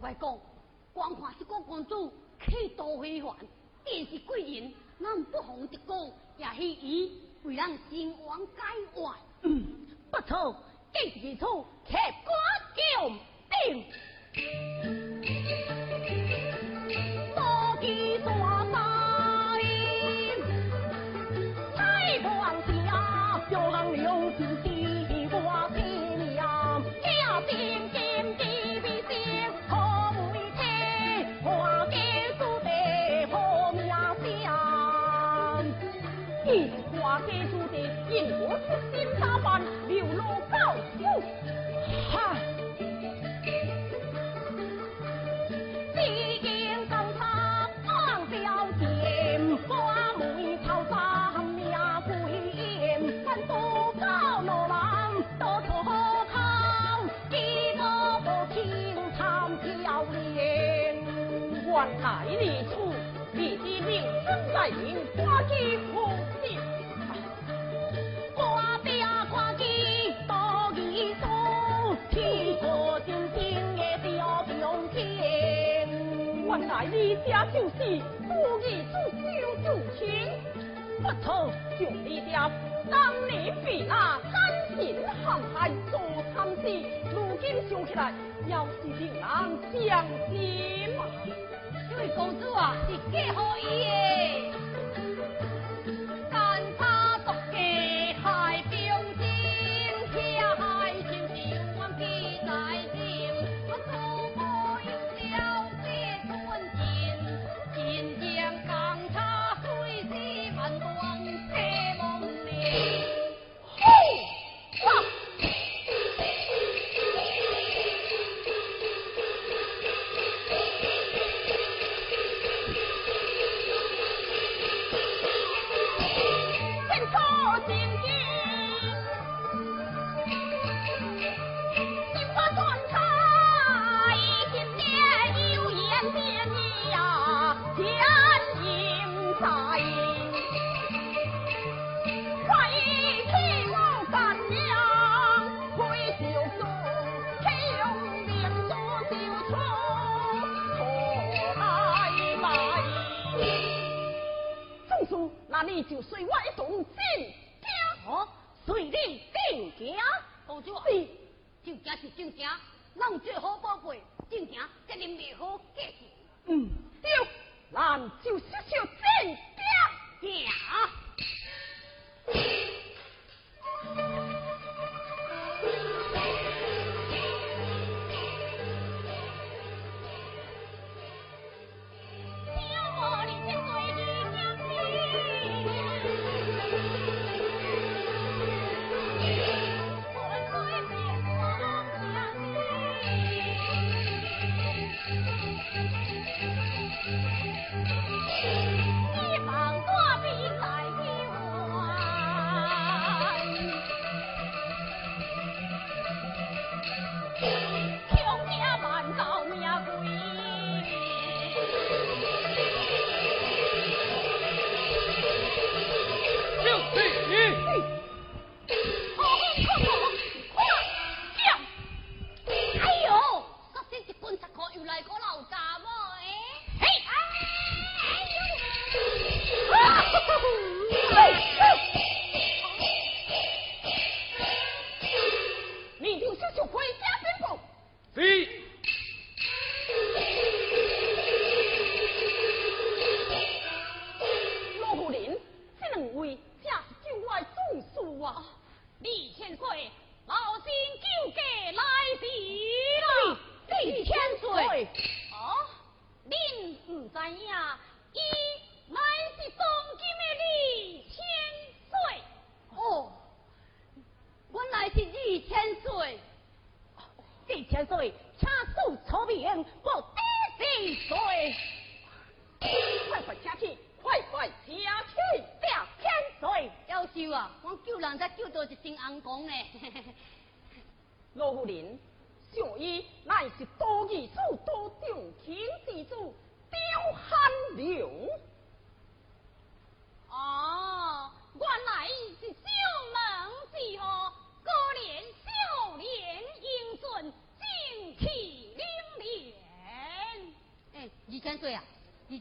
外公，光看一个公主气度非凡，便是贵人。咱不红一个，也是伊为咱兴旺改换。嗯，不错，即是出错，开官轿。你家就是故意出手助情，不错，就你家当年被那三心陷害做惨事，如今想起来，要是令人伤心。这位公主啊，是嫁好伊的。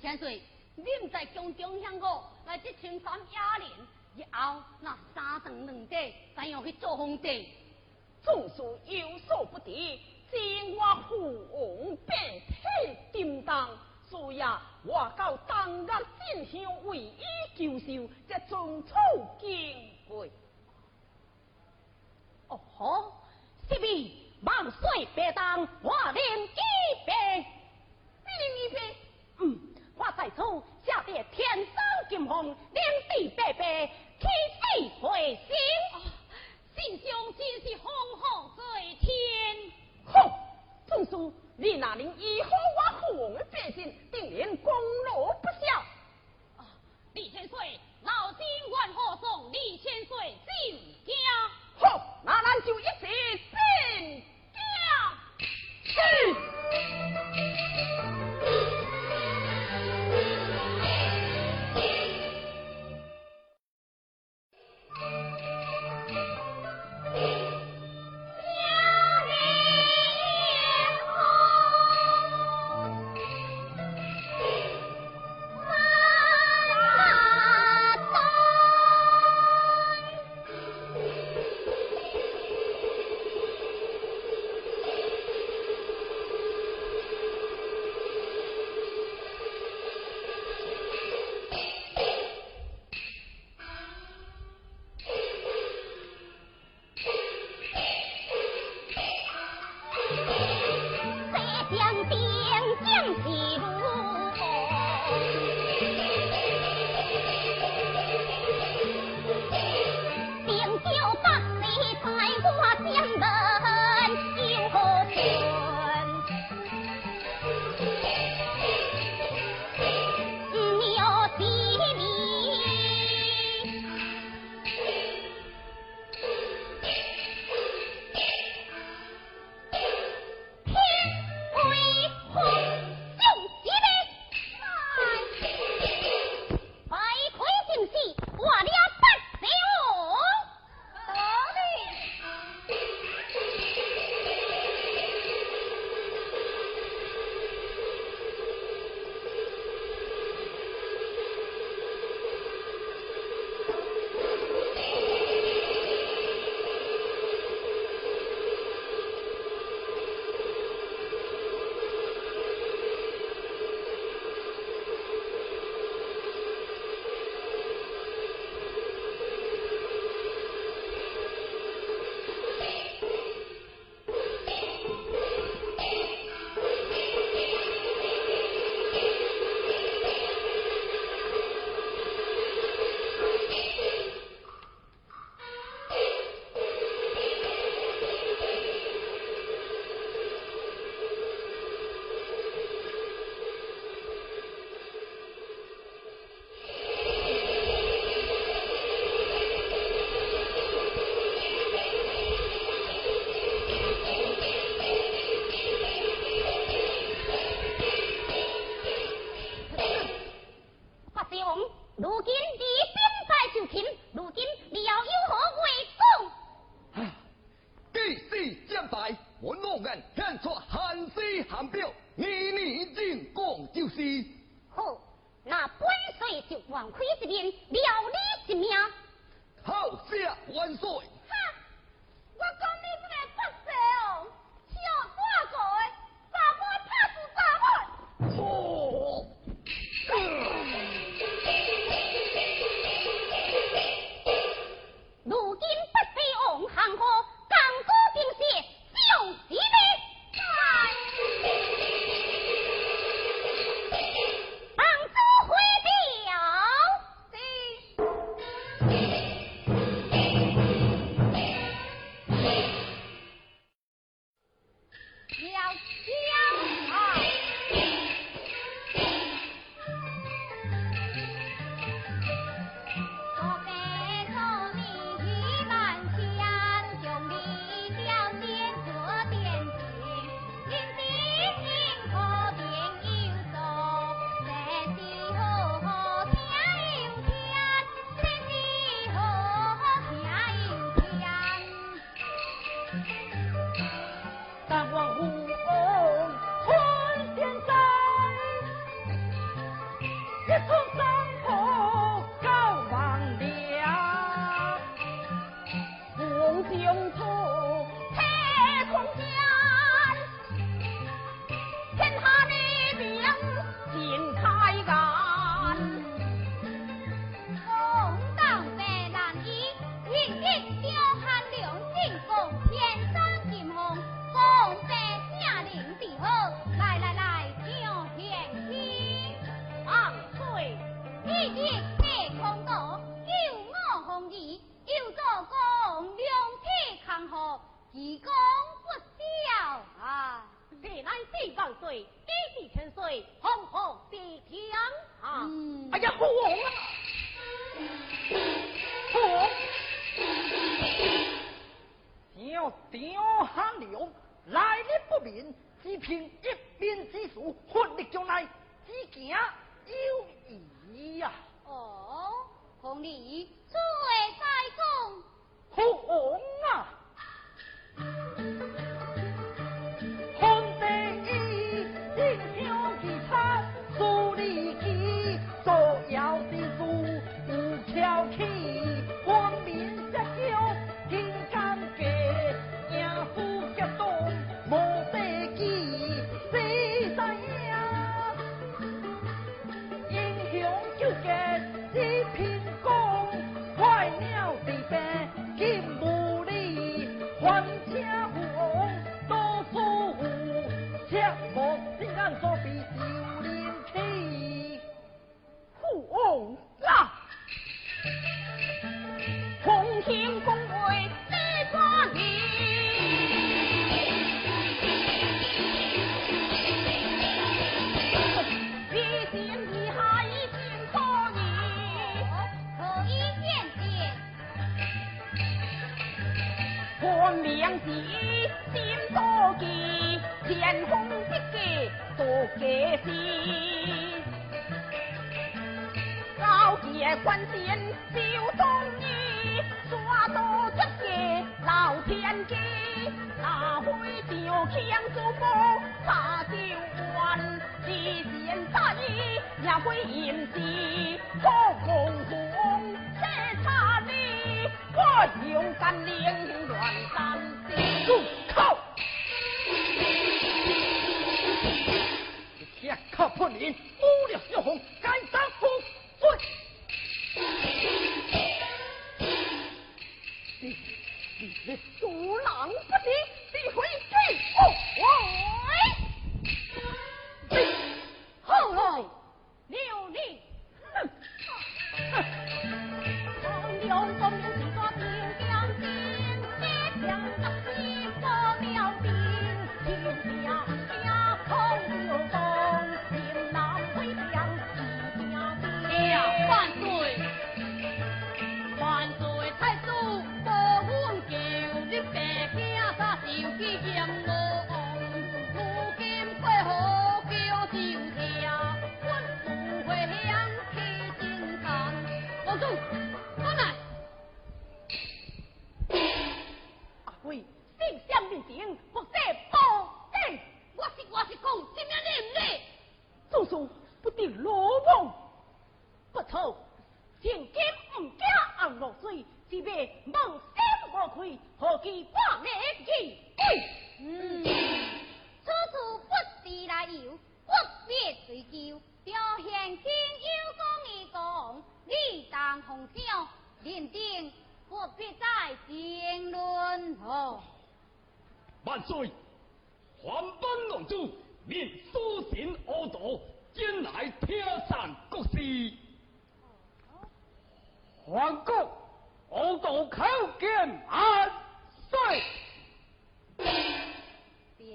千岁，恁在宫中向我来这青山雅莲，以后那三顿两地，怎样去做皇帝？众事有所不知，今我父王白体叮当，所以啊，我到当日进香为伊求寿，这尊处敬贵。哦吼，是咪万岁别当我领一杯，你领一杯？嗯，我在此下得天生金凤，两地白白，天地回心。心上真是风火在天。哼，总书，你那能依好我父王的百姓，定然功劳不小。李千岁，老金万贺送李千岁进家。好，那咱就一起进家。是。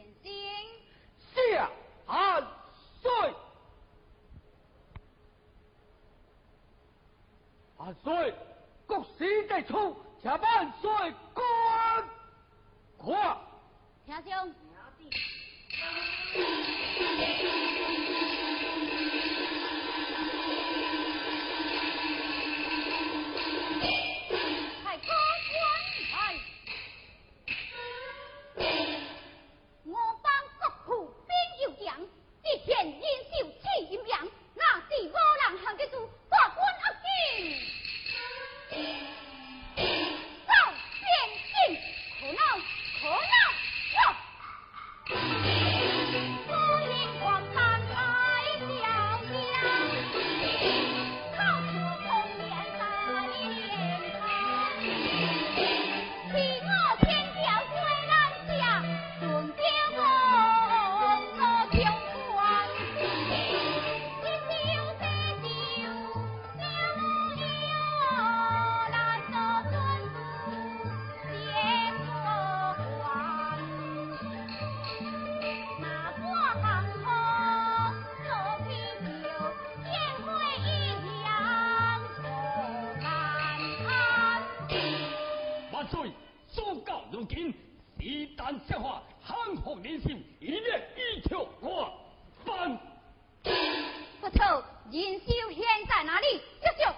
前进。下万岁！万岁！国在出，下万岁官。快！兄。锦绣现在哪里？秀秀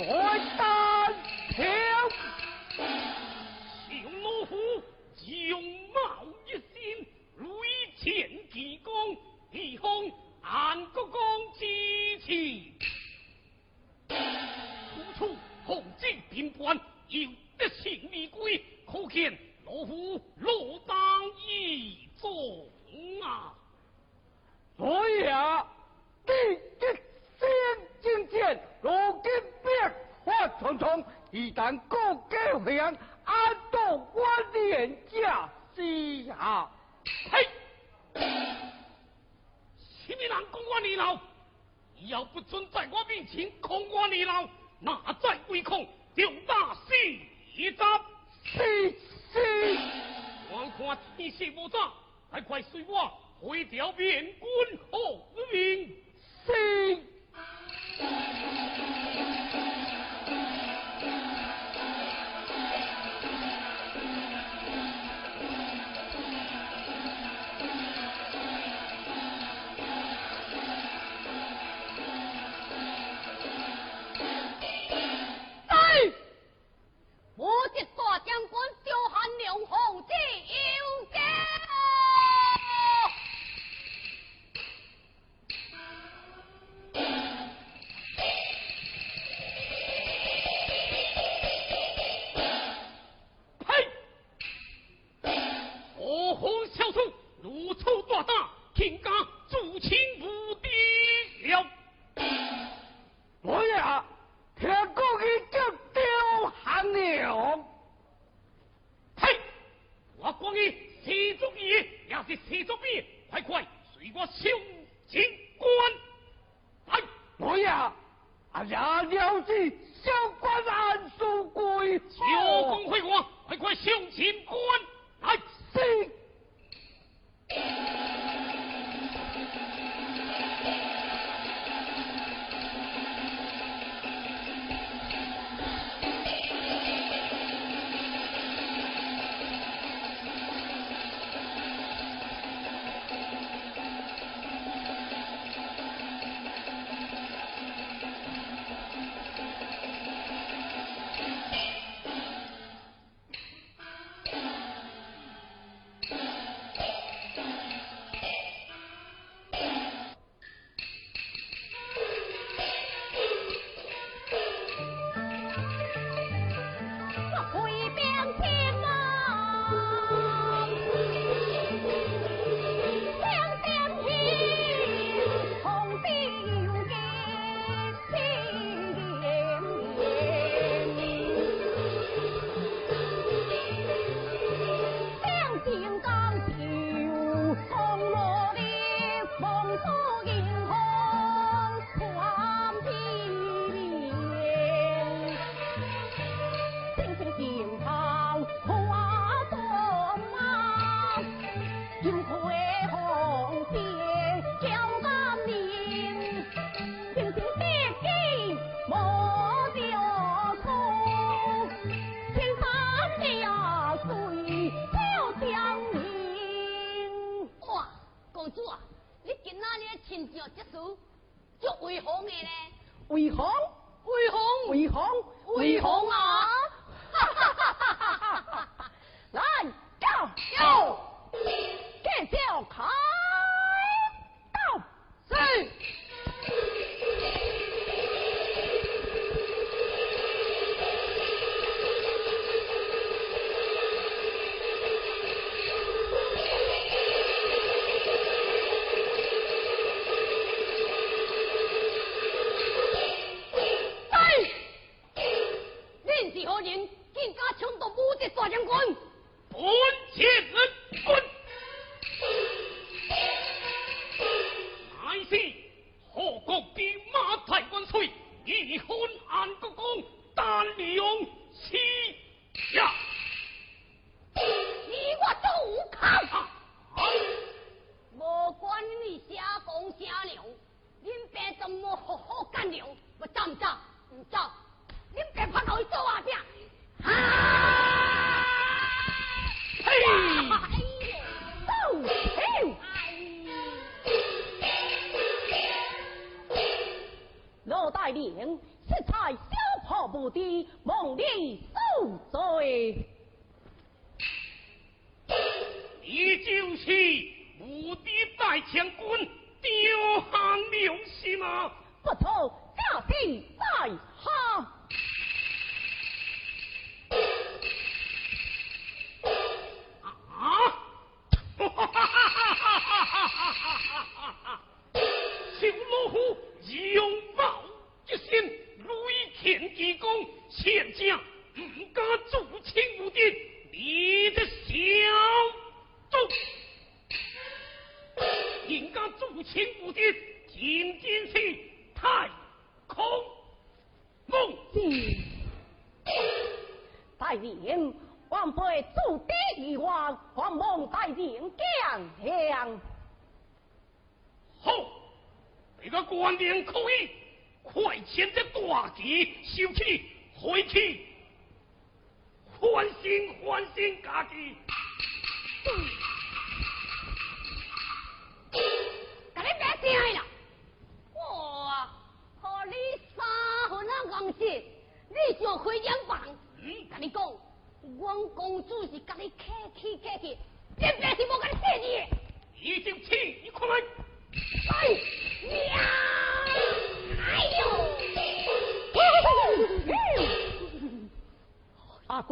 你红小兔，如此大打，天干主亲无敌了。我呀，天公已经丢下了。嘿，我光你始终意，也是始终意，快快随我上金观。来，我呀，阿爷了知上官难顺贵，小公回我，快快上金关。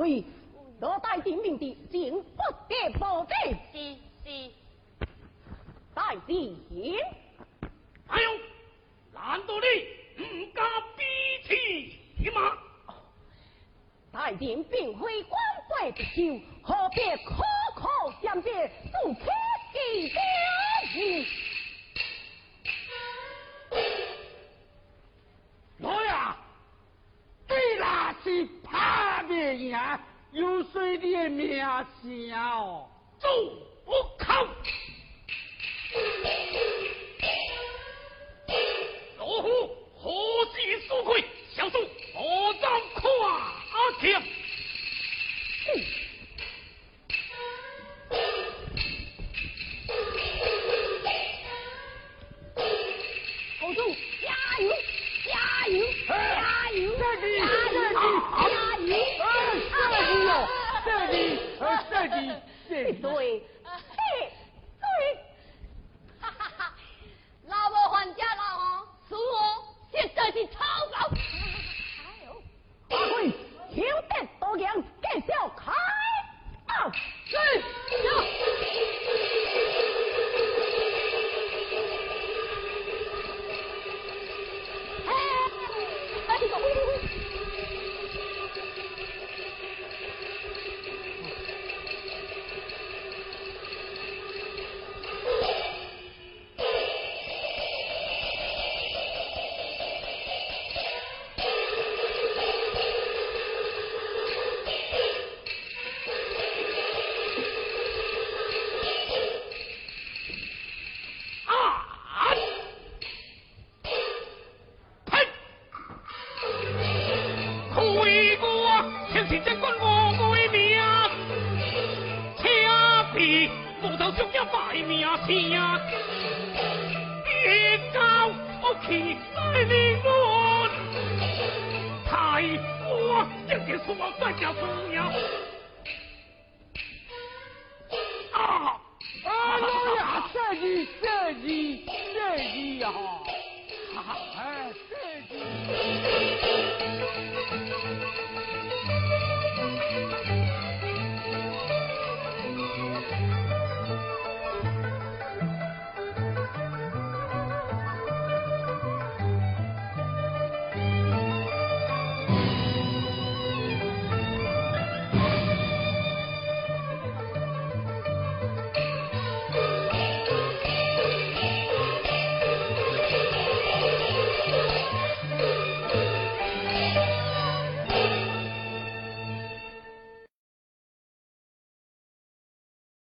阿贵，罗大地命的，